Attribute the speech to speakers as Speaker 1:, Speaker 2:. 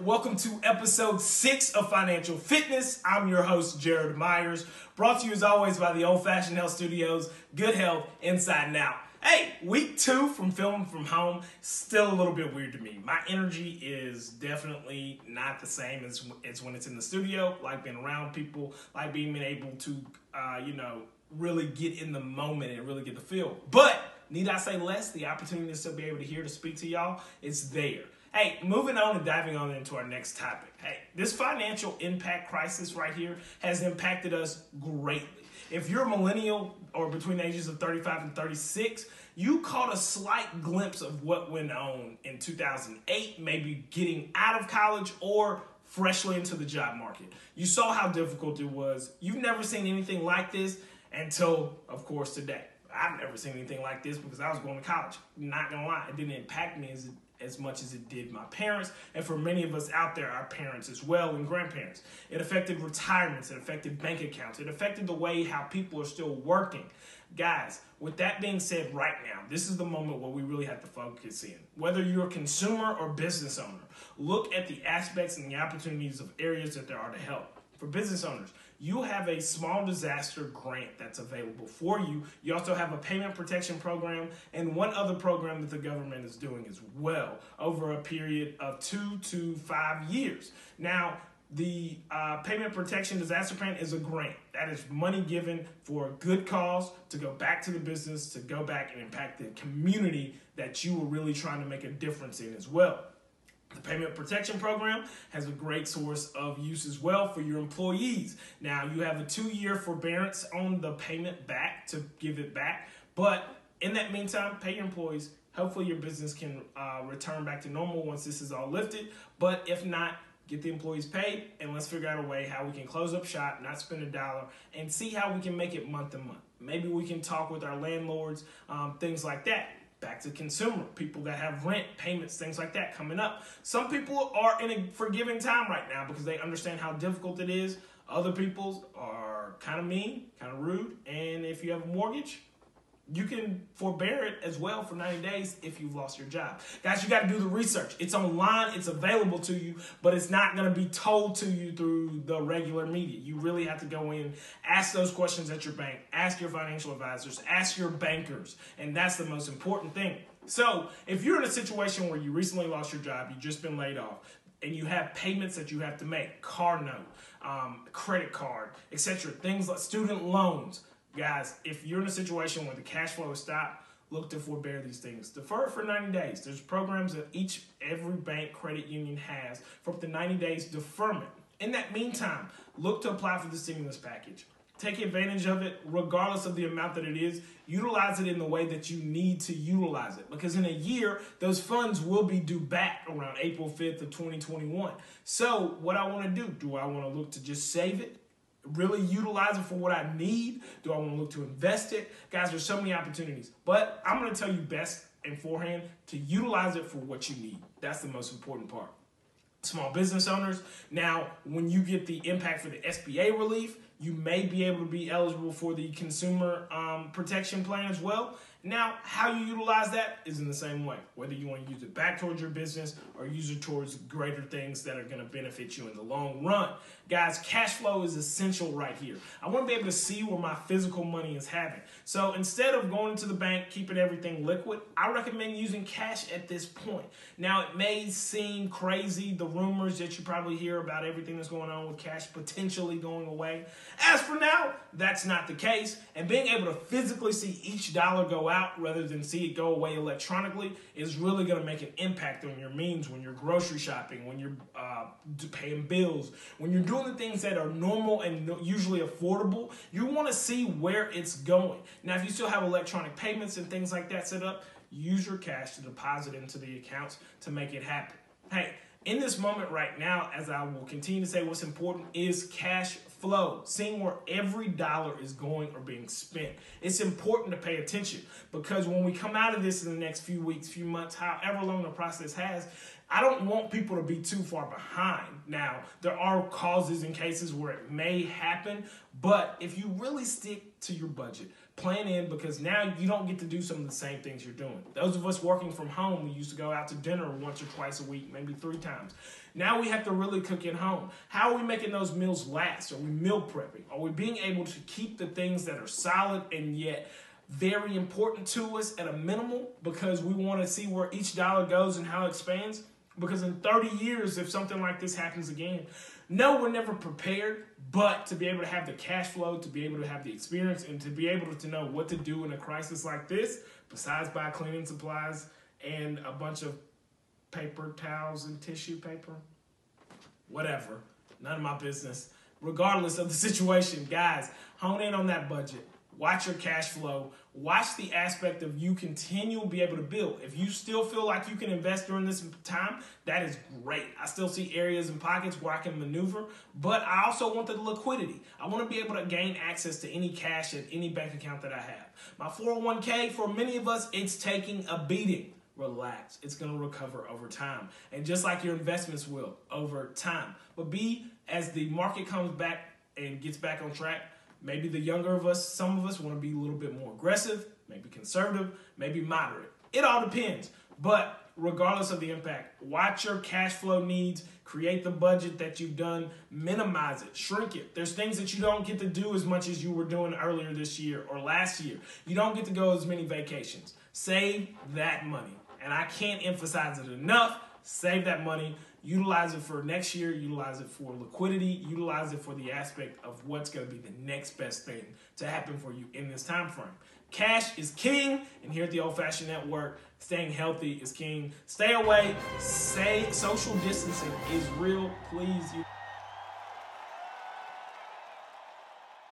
Speaker 1: Welcome to episode six of Financial Fitness. I'm your host, Jared Myers, brought to you as always by the Old Fashioned Health Studios. Good health inside and out. Hey, week two from filming from home, still a little bit weird to me. My energy is definitely not the same as, as when it's in the studio, like being around people, like being able to, uh, you know, really get in the moment and really get the feel. But need I say less? The opportunity to still be able to hear to speak to y'all, it's there. Hey, moving on and diving on into our next topic. Hey, this financial impact crisis right here has impacted us greatly. If you're a millennial or between the ages of 35 and 36, you caught a slight glimpse of what went on in 2008, maybe getting out of college or freshly into the job market. You saw how difficult it was. You've never seen anything like this until, of course, today. I've never seen anything like this because I was going to college. Not gonna lie, it didn't impact me as as much as it did my parents, and for many of us out there, our parents as well and grandparents. It affected retirements, it affected bank accounts, it affected the way how people are still working. Guys, with that being said, right now, this is the moment where we really have to focus in. Whether you're a consumer or business owner, look at the aspects and the opportunities of areas that there are to help. For business owners, you have a small disaster grant that's available for you. You also have a payment protection program and one other program that the government is doing as well over a period of two to five years. Now, the uh, payment protection disaster grant is a grant that is money given for a good cause to go back to the business to go back and impact the community that you were really trying to make a difference in as well the Payment Protection Program has a great source of use as well for your employees. Now, you have a two year forbearance on the payment back to give it back, but in that meantime, pay your employees. Hopefully, your business can uh, return back to normal once this is all lifted. But if not, get the employees paid and let's figure out a way how we can close up shop, not spend a dollar, and see how we can make it month to month. Maybe we can talk with our landlords, um, things like that back to consumer, people that have rent payments, things like that coming up. Some people are in a forgiving time right now because they understand how difficult it is. Other people are kind of mean, kind of rude, and if you have a mortgage, you can forbear it as well for 90 days if you've lost your job. Guys, you got to do the research. It's online, it's available to you, but it's not going to be told to you through the regular media. You really have to go in, ask those questions at your bank, ask your financial advisors, ask your bankers, and that's the most important thing. So, if you're in a situation where you recently lost your job, you've just been laid off, and you have payments that you have to make, car note, um, credit card, etc., things like student loans, guys, if you're in a situation where the cash flow is stopped, look to forbear these things. Defer it for 90 days. There's programs that each every bank credit union has for up to 90 days deferment. In that meantime, look to apply for the stimulus package. Take advantage of it regardless of the amount that it is. Utilize it in the way that you need to utilize it because in a year, those funds will be due back around April 5th of 2021. So, what I want to do, do I want to look to just save it? Really utilize it for what I need? Do I want to look to invest it? Guys, there's so many opportunities. But I'm going to tell you best and forehand to utilize it for what you need. That's the most important part. Small business owners, now when you get the impact for the SBA relief, you may be able to be eligible for the consumer um, protection plan as well. Now, how you utilize that is in the same way. Whether you want to use it back towards your business or use it towards greater things that are going to benefit you in the long run. Guys, cash flow is essential right here. I want to be able to see where my physical money is having. So instead of going to the bank, keeping everything liquid, I recommend using cash at this point. Now, it may seem crazy, the rumors that you probably hear about everything that's going on with cash potentially going away. As for now, that's not the case. And being able to physically see each dollar go out rather than see it go away electronically is really going to make an impact on your means when you're grocery shopping, when you're uh, paying bills, when you're doing the things that are normal and usually affordable. You want to see where it's going. Now, if you still have electronic payments and things like that set up, use your cash to deposit into the accounts to make it happen. Hey, in this moment right now, as I will continue to say, what's important is cash flow, seeing where every dollar is going or being spent. It's important to pay attention because when we come out of this in the next few weeks, few months, however long the process has, I don't want people to be too far behind. Now, there are causes and cases where it may happen, but if you really stick to your budget, plan in because now you don't get to do some of the same things you're doing. Those of us working from home, we used to go out to dinner once or twice a week, maybe three times. Now we have to really cook at home. How are we making those meals last? Are we meal prepping? Are we being able to keep the things that are solid and yet very important to us at a minimal because we want to see where each dollar goes and how it expands? Because in 30 years, if something like this happens again, no, we're never prepared, but to be able to have the cash flow, to be able to have the experience, and to be able to know what to do in a crisis like this, besides buy cleaning supplies and a bunch of paper towels and tissue paper, whatever, none of my business. Regardless of the situation, guys, hone in on that budget Watch your cash flow. Watch the aspect of you continue be able to build. If you still feel like you can invest during this time, that is great. I still see areas and pockets where I can maneuver, but I also want the liquidity. I want to be able to gain access to any cash at any bank account that I have. My 401k, for many of us, it's taking a beating. Relax. It's going to recover over time. And just like your investments will over time. But be as the market comes back and gets back on track, Maybe the younger of us, some of us want to be a little bit more aggressive, maybe conservative, maybe moderate. It all depends. But regardless of the impact, watch your cash flow needs, create the budget that you've done, minimize it, shrink it. There's things that you don't get to do as much as you were doing earlier this year or last year. You don't get to go as many vacations. Save that money. And I can't emphasize it enough. Save that money utilize it for next year, utilize it for liquidity, utilize it for the aspect of what's going to be the next best thing to happen for you in this time frame. Cash is king, and here at the Old Fashioned Network, staying healthy is king. Stay away. Say social distancing is real. Please, you.